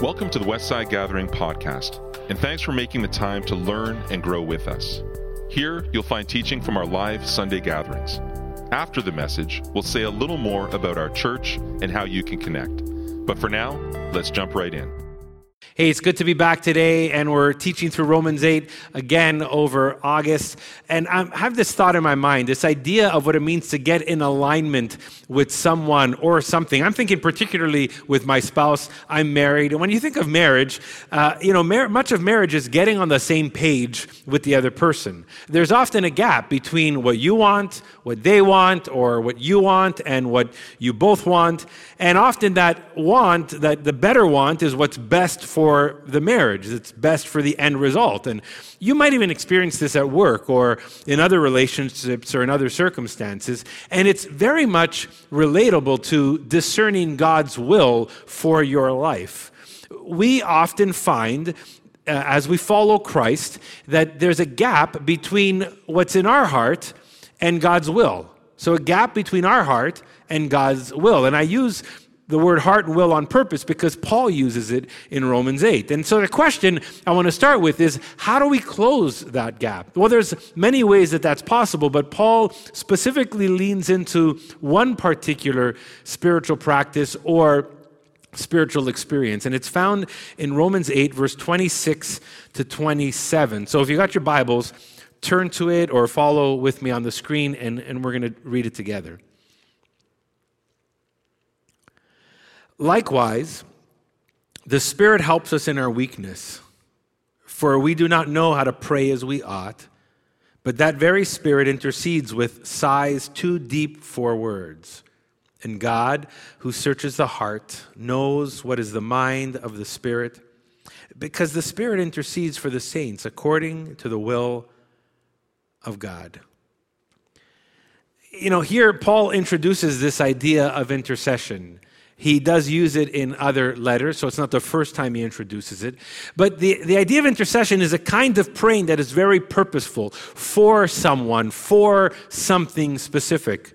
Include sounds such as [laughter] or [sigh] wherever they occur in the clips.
Welcome to the Westside Gathering podcast, and thanks for making the time to learn and grow with us. Here, you'll find teaching from our live Sunday gatherings. After the message, we'll say a little more about our church and how you can connect. But for now, let's jump right in. Hey, it's good to be back today, and we're teaching through Romans 8 again over August. And I have this thought in my mind this idea of what it means to get in alignment with someone or something. I'm thinking particularly with my spouse. I'm married. And when you think of marriage, uh, you know, mar- much of marriage is getting on the same page with the other person. There's often a gap between what you want, what they want, or what you want, and what you both want. And often that want, that the better want, is what's best for the marriage. It's best for the end result. And you might even experience this at work or in other relationships or in other circumstances. And it's very much relatable to discerning God's will for your life. We often find uh, as we follow Christ that there's a gap between what's in our heart and God's will. So, a gap between our heart and God's will. And I use the word heart and will on purpose because Paul uses it in Romans 8. And so the question I want to start with is how do we close that gap? Well, there's many ways that that's possible, but Paul specifically leans into one particular spiritual practice or spiritual experience. And it's found in Romans 8, verse 26 to 27. So if you got your Bibles, turn to it or follow with me on the screen, and, and we're going to read it together. Likewise, the Spirit helps us in our weakness, for we do not know how to pray as we ought, but that very Spirit intercedes with sighs too deep for words. And God, who searches the heart, knows what is the mind of the Spirit, because the Spirit intercedes for the saints according to the will of God. You know, here Paul introduces this idea of intercession. He does use it in other letters, so it's not the first time he introduces it. But the, the idea of intercession is a kind of praying that is very purposeful for someone, for something specific.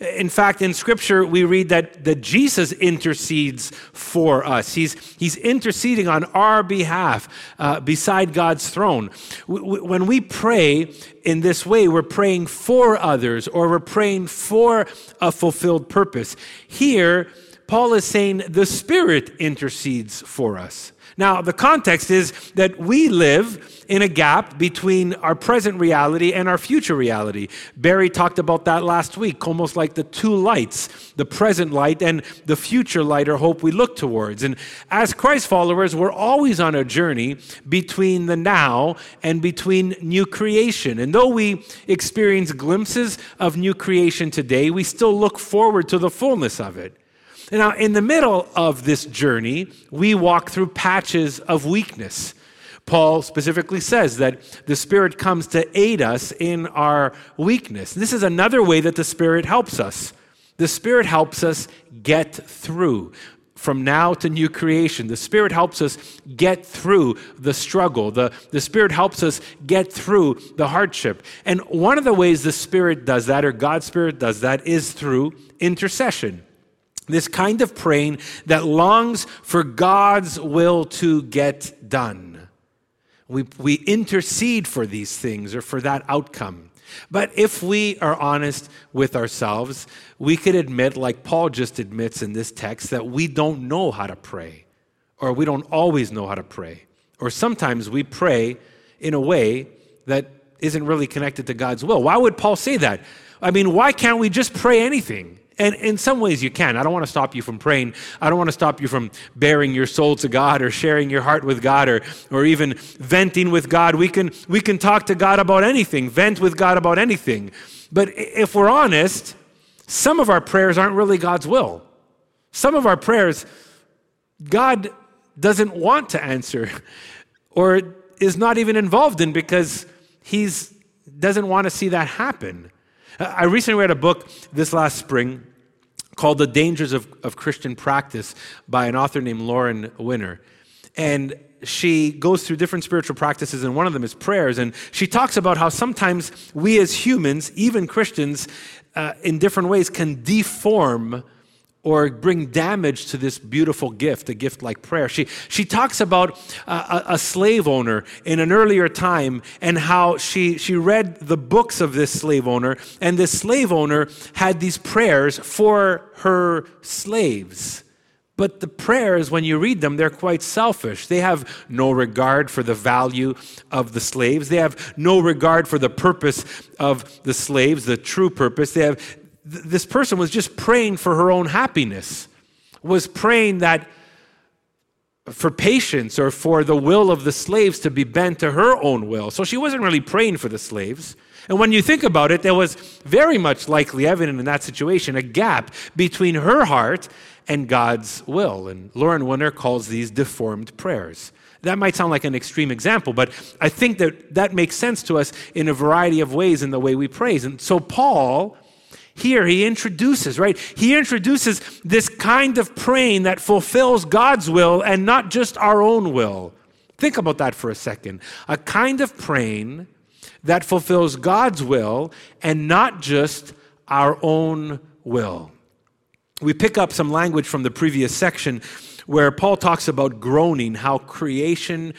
In fact, in Scripture, we read that, that Jesus intercedes for us. He's, he's interceding on our behalf uh, beside God's throne. When we pray in this way, we're praying for others or we're praying for a fulfilled purpose. Here, Paul is saying the Spirit intercedes for us. Now, the context is that we live in a gap between our present reality and our future reality. Barry talked about that last week, almost like the two lights the present light and the future light or hope we look towards. And as Christ followers, we're always on a journey between the now and between new creation. And though we experience glimpses of new creation today, we still look forward to the fullness of it. Now, in the middle of this journey, we walk through patches of weakness. Paul specifically says that the Spirit comes to aid us in our weakness. This is another way that the Spirit helps us. The Spirit helps us get through from now to new creation. The Spirit helps us get through the struggle. The, the Spirit helps us get through the hardship. And one of the ways the Spirit does that, or God's Spirit does that, is through intercession. This kind of praying that longs for God's will to get done. We, we intercede for these things or for that outcome. But if we are honest with ourselves, we could admit, like Paul just admits in this text, that we don't know how to pray, or we don't always know how to pray. Or sometimes we pray in a way that isn't really connected to God's will. Why would Paul say that? I mean, why can't we just pray anything? And in some ways, you can. I don't want to stop you from praying. I don't want to stop you from baring your soul to God or sharing your heart with God or, or even venting with God. We can, we can talk to God about anything, vent with God about anything. But if we're honest, some of our prayers aren't really God's will. Some of our prayers, God doesn't want to answer [laughs] or is not even involved in because He doesn't want to see that happen. I recently read a book this last spring called The Dangers of, of Christian Practice by an author named Lauren Winner. And she goes through different spiritual practices, and one of them is prayers. And she talks about how sometimes we as humans, even Christians, uh, in different ways, can deform or bring damage to this beautiful gift, a gift like prayer. She, she talks about a, a, slave owner in an earlier time and how she, she read the books of this slave owner, and this slave owner had these prayers for her slaves. But the prayers, when you read them, they're quite selfish. They have no regard for the value of the slaves. They have no regard for the purpose of the slaves, the true purpose. They have, this person was just praying for her own happiness, was praying that for patience or for the will of the slaves to be bent to her own will. So she wasn't really praying for the slaves. And when you think about it, there was very much likely evident in that situation a gap between her heart and God's will. And Lauren Winner calls these deformed prayers. That might sound like an extreme example, but I think that that makes sense to us in a variety of ways in the way we praise. And so Paul here he introduces, right? He introduces this kind of praying that fulfills God's will and not just our own will. Think about that for a second. A kind of praying that fulfills God's will and not just our own will. We pick up some language from the previous section where Paul talks about groaning, how creation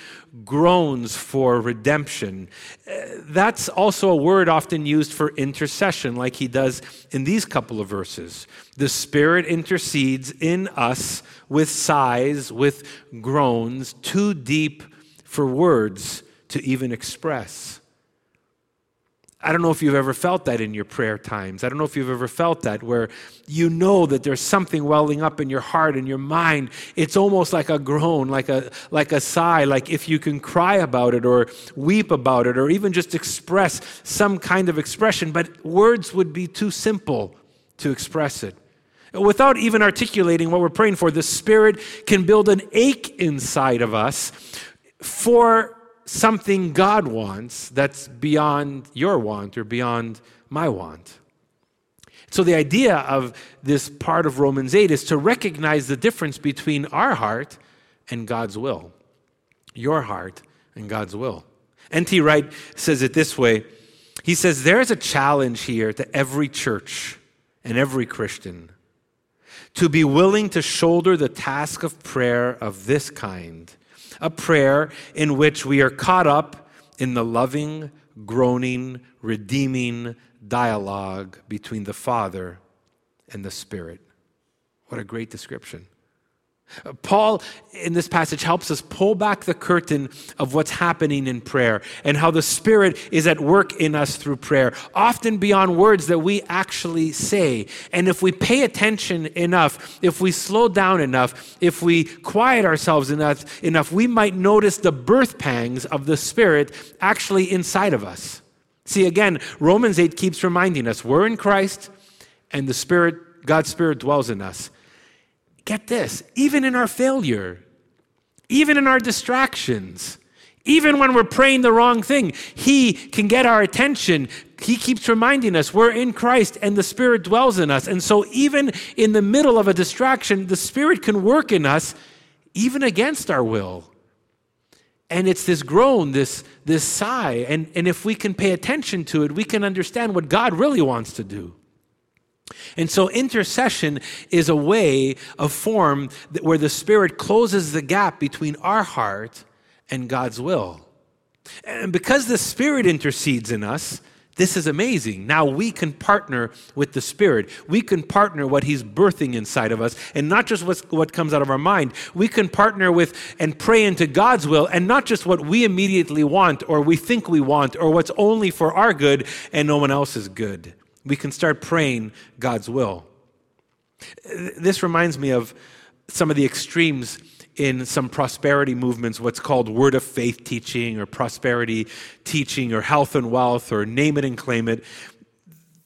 groans for redemption. Uh, that's also a word often used for intercession, like he does in these couple of verses. The Spirit intercedes in us with sighs, with groans, too deep for words to even express. I don't know if you've ever felt that in your prayer times. I don't know if you've ever felt that where you know that there's something welling up in your heart and your mind. It's almost like a groan, like a like a sigh, like if you can cry about it or weep about it or even just express some kind of expression, but words would be too simple to express it. Without even articulating what we're praying for, the Spirit can build an ache inside of us for something God wants that's beyond your want or beyond my want. So, the idea of this part of Romans 8 is to recognize the difference between our heart and God's will. Your heart and God's will. N.T. Wright says it this way He says, There's a challenge here to every church and every Christian to be willing to shoulder the task of prayer of this kind a prayer in which we are caught up in the loving, groaning, redeeming dialogue between the Father and the Spirit. What a great description. Paul, in this passage, helps us pull back the curtain of what's happening in prayer and how the Spirit is at work in us through prayer, often beyond words that we actually say. And if we pay attention enough, if we slow down enough, if we quiet ourselves enough, enough we might notice the birth pangs of the Spirit actually inside of us. See, again, Romans 8 keeps reminding us we're in Christ and the Spirit, God's Spirit dwells in us get this, even in our failure, even in our distractions, even when we're praying the wrong thing, He can get our attention. He keeps reminding us we're in Christ and the Spirit dwells in us. And so, even in the middle of a distraction, the Spirit can work in us even against our will. And it's this groan, this, this sigh. And, and if we can pay attention to it, we can understand what God really wants to do. And so intercession is a way, a form where the Spirit closes the gap between our heart and God's will. And because the Spirit intercedes in us, this is amazing. Now we can partner with the Spirit. We can partner what He's birthing inside of us, and not just what comes out of our mind. We can partner with and pray into God's will, and not just what we immediately want or we think we want or what's only for our good and no one else's good we can start praying God's will. This reminds me of some of the extremes in some prosperity movements, what's called word of faith teaching or prosperity teaching or health and wealth or name it and claim it.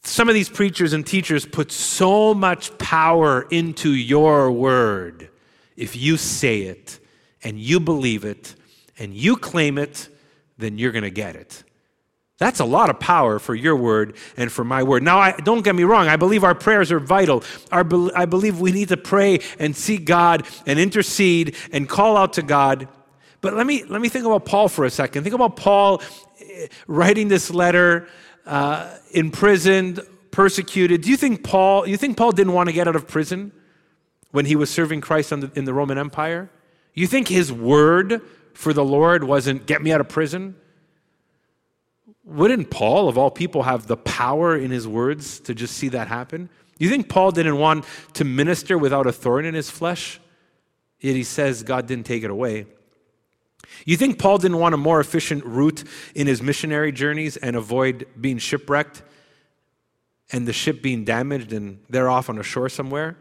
Some of these preachers and teachers put so much power into your word. If you say it and you believe it and you claim it, then you're going to get it. That's a lot of power for your word and for my word. Now, I, don't get me wrong. I believe our prayers are vital. Our, I believe we need to pray and seek God and intercede and call out to God. But let me, let me think about Paul for a second. Think about Paul eh, writing this letter, uh, imprisoned, persecuted. Do you think Paul, you think Paul didn't want to get out of prison? when he was serving Christ in the Roman Empire? You think his word for the Lord wasn't, get me out of prison? Wouldn't Paul, of all people, have the power in his words to just see that happen? You think Paul didn't want to minister without a thorn in his flesh? Yet he says God didn't take it away. You think Paul didn't want a more efficient route in his missionary journeys and avoid being shipwrecked and the ship being damaged and they're off on a shore somewhere?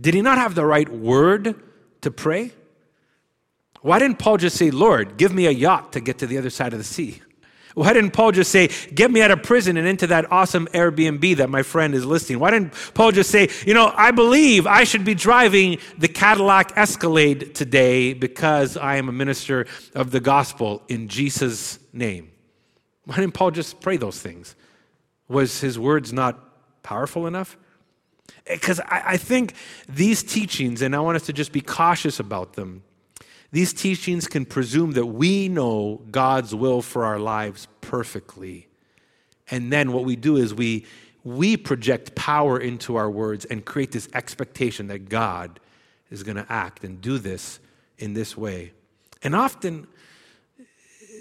Did he not have the right word to pray? Why didn't Paul just say, Lord, give me a yacht to get to the other side of the sea? Why didn't Paul just say, Get me out of prison and into that awesome Airbnb that my friend is listing? Why didn't Paul just say, You know, I believe I should be driving the Cadillac Escalade today because I am a minister of the gospel in Jesus' name? Why didn't Paul just pray those things? Was his words not powerful enough? Eh, because I, I think these teachings, and I want us to just be cautious about them these teachings can presume that we know God's will for our lives perfectly. And then what we do is we, we project power into our words and create this expectation that God is going to act and do this in this way. And often,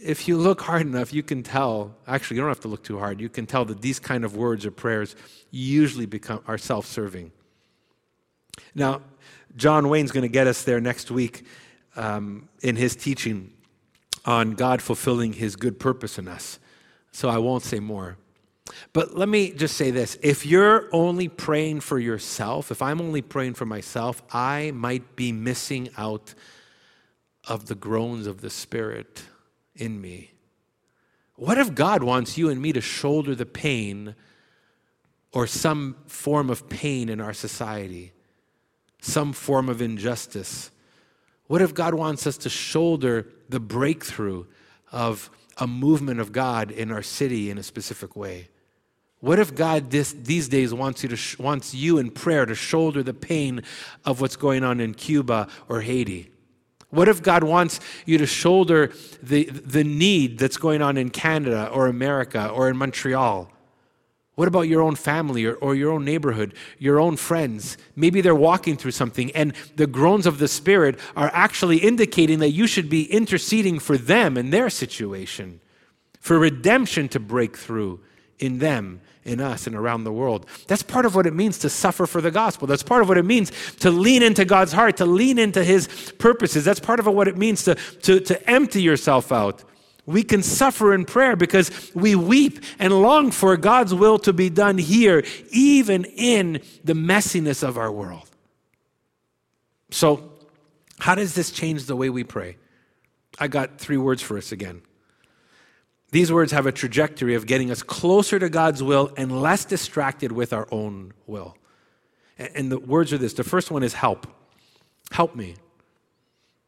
if you look hard enough, you can tell, actually, you don't have to look too hard, you can tell that these kind of words or prayers usually become are self-serving. Now, John Wayne's going to get us there next week um, in his teaching on God fulfilling his good purpose in us. So I won't say more. But let me just say this if you're only praying for yourself, if I'm only praying for myself, I might be missing out of the groans of the Spirit in me. What if God wants you and me to shoulder the pain or some form of pain in our society, some form of injustice? What if God wants us to shoulder the breakthrough of a movement of God in our city in a specific way? What if God this, these days wants you, to, wants you in prayer to shoulder the pain of what's going on in Cuba or Haiti? What if God wants you to shoulder the, the need that's going on in Canada or America or in Montreal? What about your own family or, or, your own neighborhood, your own friends? Maybe they're walking through something, and the groans of the Spirit are actually indicating that you should be interceding for them and their situation, for redemption to break through in them, in us, and around the world. That's part of what it means to suffer for the gospel. That's part of what it means to lean into God's heart, to lean into His purposes. That's part of what it means to, to, to empty yourself out we can suffer in prayer because we weep and long for God's will to be done here, even in the messiness of our world. So, how does this change the way we pray? I got three words for us again. These words have a trajectory of getting us closer to God's will and less distracted with our own will. And the words are this the first one is help. Help me.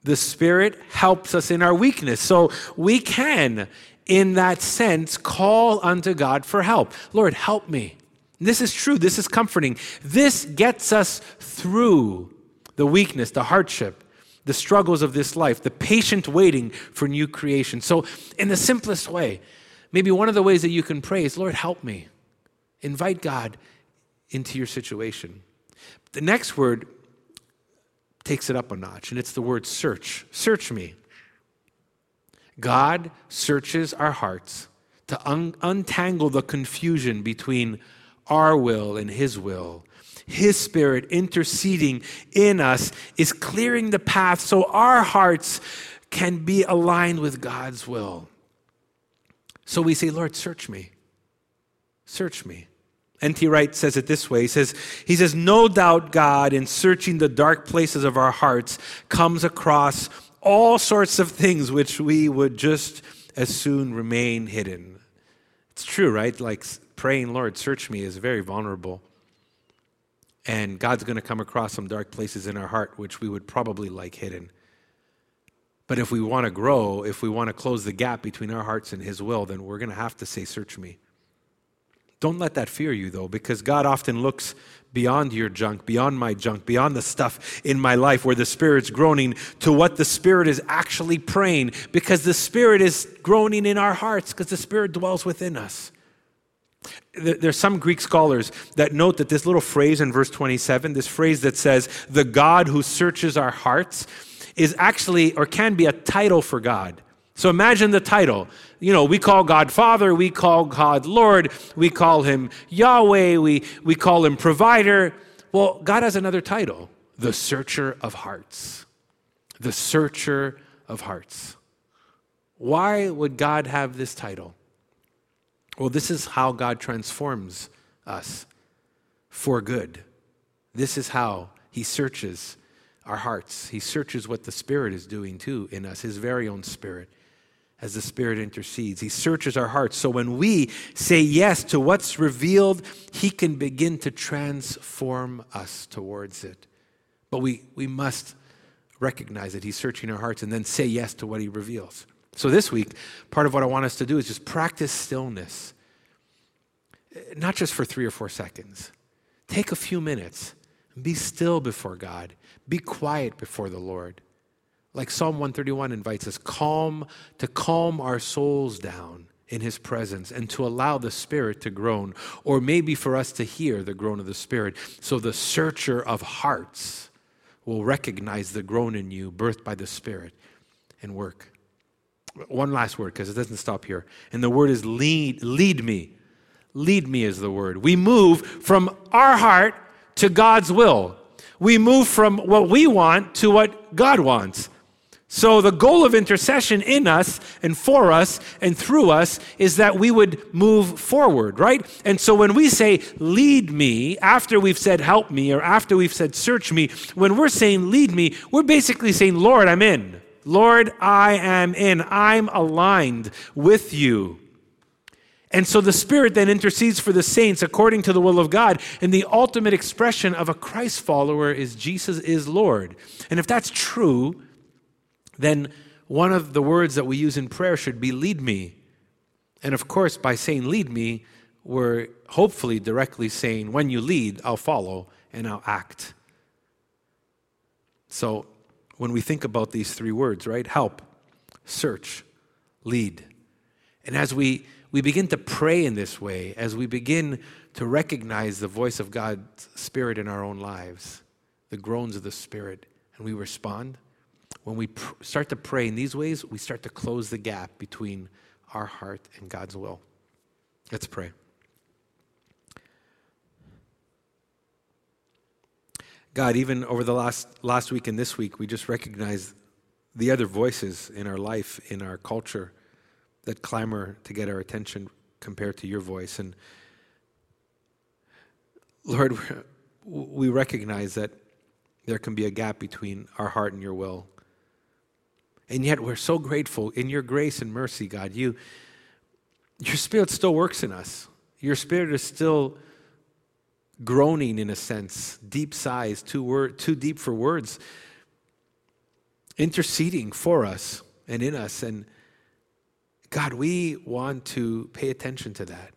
The Spirit helps us in our weakness. So we can, in that sense, call unto God for help. Lord, help me. This is true. This is comforting. This gets us through the weakness, the hardship, the struggles of this life, the patient waiting for new creation. So, in the simplest way, maybe one of the ways that you can pray is, Lord, help me. Invite God into your situation. The next word takes it up a notch, and it's the word search. Search me. God searches our hearts to un- untangle the confusion between our will and His will. His Spirit interceding in us is clearing the path so our hearts can be aligned with God's will. So we say, Lord, search me. Search me. N.T. Wright says it this way. He says, he says, No doubt God, in searching the dark places of our hearts, comes across all sorts of things which we would just as soon remain hidden. It's true, right? Like praying, Lord, search me is very vulnerable. And God's going to come across some dark places in our heart which we would probably like hidden. But if we want to grow, if we want to close the gap between our hearts and His will, then we're going to have to say, Search me. Don't let that fear you, though, because God often looks beyond your junk, beyond my junk, beyond the stuff in my life where the Spirit's groaning to what the Spirit is actually praying, because the Spirit is groaning in our hearts, because the Spirit dwells within us. There's some Greek scholars that note that this little phrase in verse 27, this phrase that says, the God who searches our hearts, is actually or can be a title for God. So imagine the title. You know, we call God Father, we call God Lord, we call him Yahweh, we, we call him Provider. Well, God has another title the Searcher of Hearts. The Searcher of Hearts. Why would God have this title? Well, this is how God transforms us for good. This is how He searches our hearts. He searches what the Spirit is doing too in us, His very own Spirit, as the Spirit intercedes. He searches our hearts. So when we say yes to what's revealed, He can begin to transform us towards it. But we, we must recognize that He's searching our hearts and then say yes to what He reveals. So this week, part of what I want us to do is just practice stillness, not just for three or four seconds. Take a few minutes and be still before God be quiet before the Lord. Like Psalm 131 invites us, calm to calm our souls down in his presence and to allow the spirit to groan. Or maybe for us to hear the groan of the spirit. So the searcher of hearts will recognize the groan in you birthed by the spirit and work. One last word because it doesn't stop here. And the word is lead lead me. Lead me is the word. We move from our heart to god's will. We move from what we want to what God wants. So, the goal of intercession in us and for us and through us is that we would move forward, right? And so, when we say, lead me, after we've said, help me, or after we've said, search me, when we're saying, lead me, we're basically saying, Lord, I'm in. Lord, I am in. I'm aligned with you. And so the Spirit then intercedes for the saints according to the will of God. And the ultimate expression of a Christ follower is Jesus is Lord. And if that's true, then one of the words that we use in prayer should be lead me. And of course, by saying lead me, we're hopefully directly saying, when you lead, I'll follow and I'll act. So when we think about these three words, right? Help, search, lead. And as we we begin to pray in this way as we begin to recognize the voice of God's Spirit in our own lives, the groans of the Spirit, and we respond. When we pr- start to pray in these ways, we start to close the gap between our heart and God's will. Let's pray. God, even over the last, last week and this week, we just recognize the other voices in our life, in our culture that clamor to get our attention compared to your voice. And Lord, [laughs] we recognize that there can be a gap between our heart and your will. And yet we're so grateful in your grace and mercy, God. You, your spirit still works in us. Your spirit is still groaning in a sense, deep sighs, too, too deep for words, interceding for us and in us. And God, we want to pay attention to that.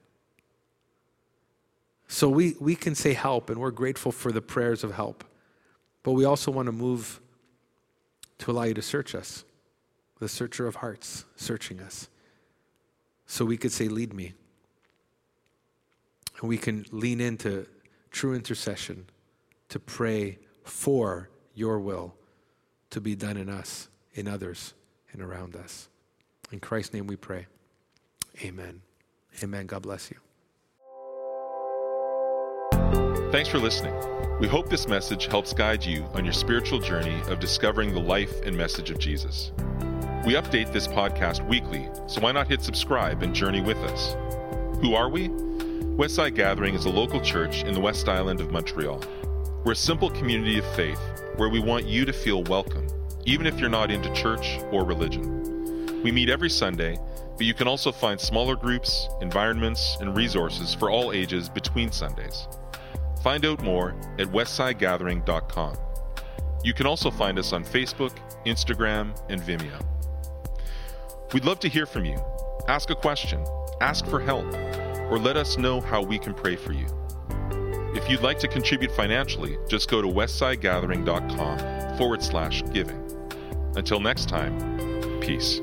So we, we can say help, and we're grateful for the prayers of help. But we also want to move to allow you to search us, the searcher of hearts, searching us. So we could say, Lead me. And we can lean into true intercession to pray for your will to be done in us, in others, and around us. In Christ's name we pray. Amen. Amen. God bless you. Thanks for listening. We hope this message helps guide you on your spiritual journey of discovering the life and message of Jesus. We update this podcast weekly, so why not hit subscribe and journey with us? Who are we? Westside Gathering is a local church in the West Island of Montreal. We're a simple community of faith where we want you to feel welcome, even if you're not into church or religion. We meet every Sunday, but you can also find smaller groups, environments, and resources for all ages between Sundays. Find out more at westsidegathering.com. You can also find us on Facebook, Instagram, and Vimeo. We'd love to hear from you. Ask a question, ask for help, or let us know how we can pray for you. If you'd like to contribute financially, just go to westsidegathering.com forward slash giving. Until next time, peace.